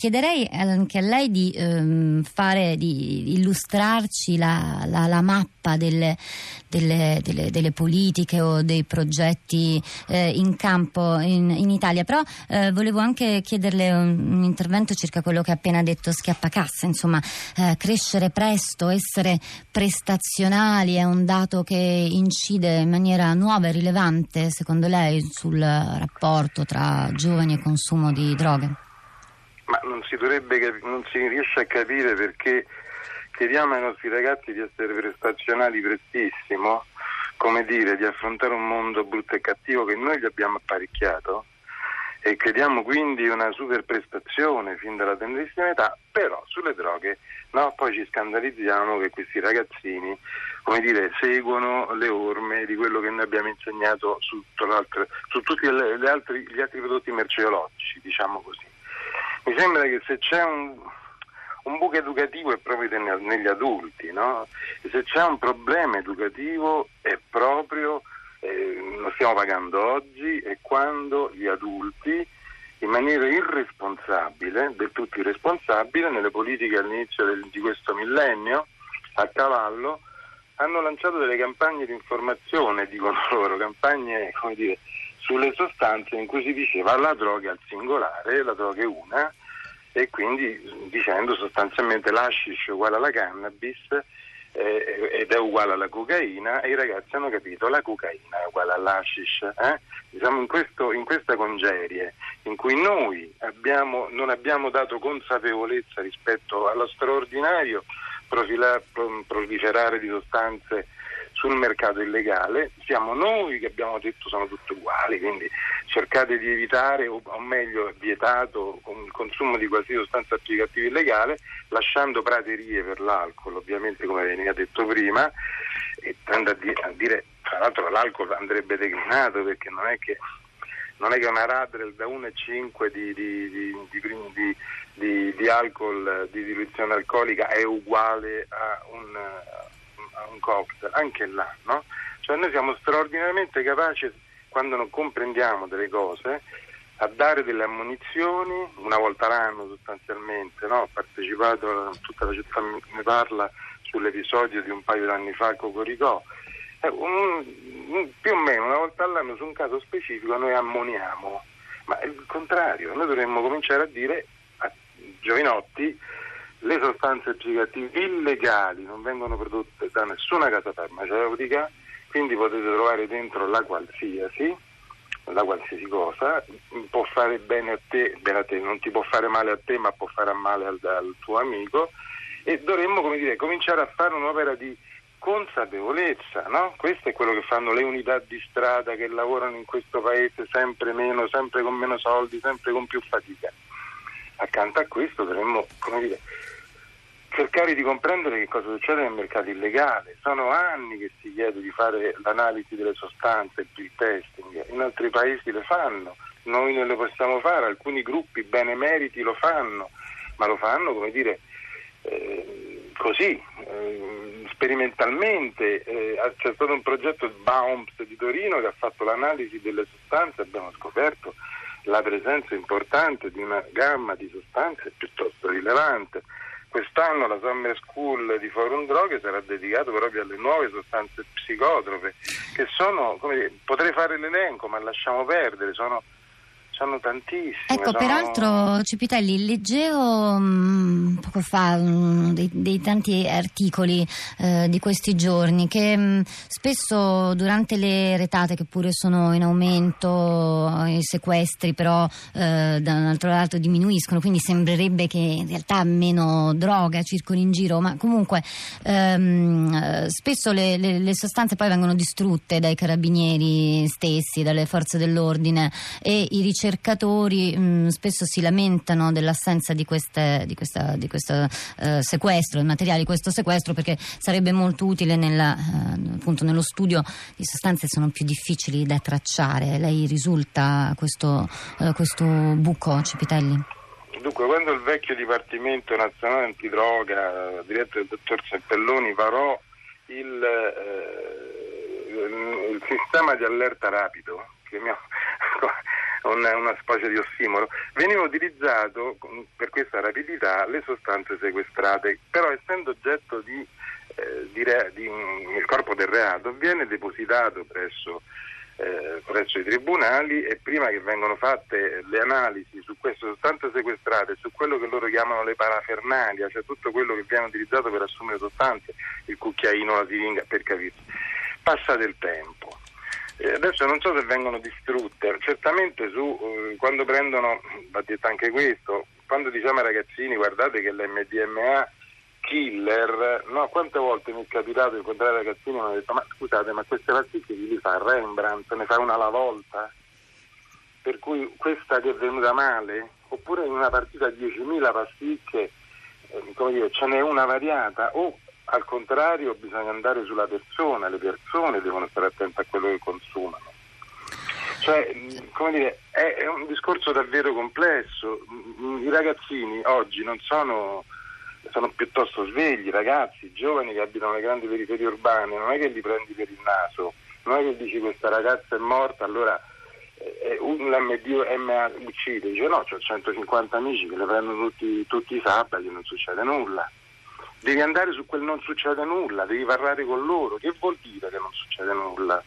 chiederei anche a lei di ehm, fare, di illustrarci la, la, la mappa delle, delle, delle, delle, politiche o dei progetti eh, in campo in, in Italia. Però eh, volevo anche chiederle un, un, intervento circa quello che ha appena detto Schiappacassa, insomma, eh, crescere presto, essere prestazionali è un dato che incide in maniera nuova e rilevante, secondo lei, sul rapporto tra giovani e consumo di droghe? Si, dovrebbe, non si riesce a capire perché chiediamo ai nostri ragazzi di essere prestazionali prestissimo, come dire, di affrontare un mondo brutto e cattivo che noi gli abbiamo apparecchiato e chiediamo quindi una super prestazione fin dalla tenerissima età, però sulle droghe no, poi ci scandalizziamo che questi ragazzini come dire, seguono le orme di quello che noi abbiamo insegnato su, su tutti le altri, gli altri prodotti merceologici, diciamo così. Mi sembra che se c'è un, un buco educativo è proprio negli adulti, no? E se c'è un problema educativo è proprio, eh, lo stiamo pagando oggi, è quando gli adulti in maniera irresponsabile, del tutto irresponsabile, nelle politiche all'inizio del, di questo millennio, a cavallo, hanno lanciato delle campagne di informazione, dicono loro, campagne come dire, sulle sostanze in cui si diceva la droga al singolare, la droga è una, e quindi dicendo sostanzialmente l'ashish è uguale alla cannabis eh, ed è uguale alla cocaina e i ragazzi hanno capito la cocaina è uguale all'ashish. Eh? Diciamo in, questo, in, questa congerie in cui noi abbiamo, non abbiamo dato consapevolezza rispetto allo straordinario profila, proliferare di sostanze sul mercato illegale, siamo noi che abbiamo detto sono tutte uguali, quindi cercate di evitare o, o meglio vietato il consumo di qualsiasi sostanza applicativa illegale, lasciando praterie per l'alcol, ovviamente come veniva detto prima, e tende a, di, a dire, tra l'altro l'alcol andrebbe declinato perché non è che non è che una Radrel da 1,5 di, di, di, di, di, alcol, di diluizione alcolica è uguale a un, a un cocktail, anche là, no? Cioè noi siamo straordinariamente capaci, quando non comprendiamo delle cose, a dare delle ammonizioni una volta l'anno sostanzialmente, no? Ho partecipato, tutta la città ne parla sull'episodio di un paio d'anni fa a Cocoricò. Eh, un, un, più o meno una volta all'anno su un caso specifico noi ammoniamo, ma è il contrario, noi dovremmo cominciare a dire a giovinotti le sostanze psicoattive illegali non vengono prodotte da nessuna casa farmaceutica, quindi potete trovare dentro la qualsiasi, la qualsiasi cosa, può fare bene a te, bene a te, non ti può fare male a te ma può fare male al, al tuo amico e dovremmo dire, cominciare a fare un'opera di consapevolezza, no? questo è quello che fanno le unità di strada che lavorano in questo paese sempre meno, sempre con meno soldi, sempre con più fatica. Accanto a questo dovremmo come dire, cercare di comprendere che cosa succede nel mercato illegale. Sono anni che si chiede di fare l'analisi delle sostanze, il testing, in altri paesi le fanno, noi non le possiamo fare, alcuni gruppi benemeriti lo fanno, ma lo fanno come dire eh, così, eh, sperimentalmente. Eh, c'è stato un progetto Baumps di Torino che ha fatto l'analisi delle sostanze, abbiamo scoperto la presenza importante di una gamma di sostanze piuttosto rilevante. Quest'anno la Summer School di Forum Droghe sarà dedicato proprio alle nuove sostanze psicotrope, che sono, come, potrei fare l'elenco, ma lasciamo perdere, sono sono tantissime. Ecco, sono... peraltro Cipitelli, leggevo mh, mm, poco fa mh, mm, dei, dei, tanti articoli eh, di questi giorni che mh, mm, spesso durante le retate che pure sono in aumento, i sequestri però eh, da un altro lato diminuiscono, quindi sembrerebbe che in realtà meno droga circoli in giro, ma comunque ehm, spesso le, le, le sostanze poi vengono distrutte dai carabinieri stessi, dalle forze dell'ordine e i ricercatori ricercatori mh, mm, spesso si lamentano dell'assenza di, queste, di, questa, di questo eh, sequestro, del materiale di questo sequestro, perché sarebbe molto utile nella, eh, appunto nello studio di sostanze che sono più difficili da tracciare. Lei risulta questo, eh, questo buco, Cipitelli? Dunque, quando il vecchio Dipartimento Nazionale Antidroga, diretto dal dottor Seppelloni, varò il, eh, il sistema di allerta rapido, che mi una, una specie di ossimoro, veniva utilizzato per questa rapidità le sostanze sequestrate, però essendo oggetto di, eh, di, re, di il corpo del reato viene depositato presso eh, presso i tribunali e prima che vengano fatte le analisi su queste sostanze sequestrate, su quello che loro chiamano le parafernalia, cioè tutto quello che viene utilizzato per assumere sostanze, il cucchiaino, la siringa, per capirsi, passa del tempo. Adesso non so se vengono distrutte, certamente su, eh, quando prendono, va detto anche questo, quando diciamo ai ragazzini guardate che l'MDMA killer, no, quante volte mi è capitato di incontrare ragazzini e mi hanno detto ma scusate ma queste pasticche chi li fa Rembrandt, ne fa una alla volta? Per cui questa che è venuta male, oppure in una partita 10.000 pasticche, eh, come dire, ce n'è una variata, o al contrario bisogna andare sulla persona, le persone devono stare attente a quello che consumano. Cioè, come dire, è, è un discorso davvero complesso. I ragazzini oggi non sono sono piuttosto svegli, ragazzi, giovani che abitano le grandi periferie urbane, non è che li prendi per il naso, non è che dici questa ragazza è morta, allora eh, l'MDMA uccide, dice no, ho 150 amici che le prendono tutti, tutti i sabati e non succede nulla. Devi andare su quel non succede nulla, devi parlare con loro, che vuol dire che non succede nulla?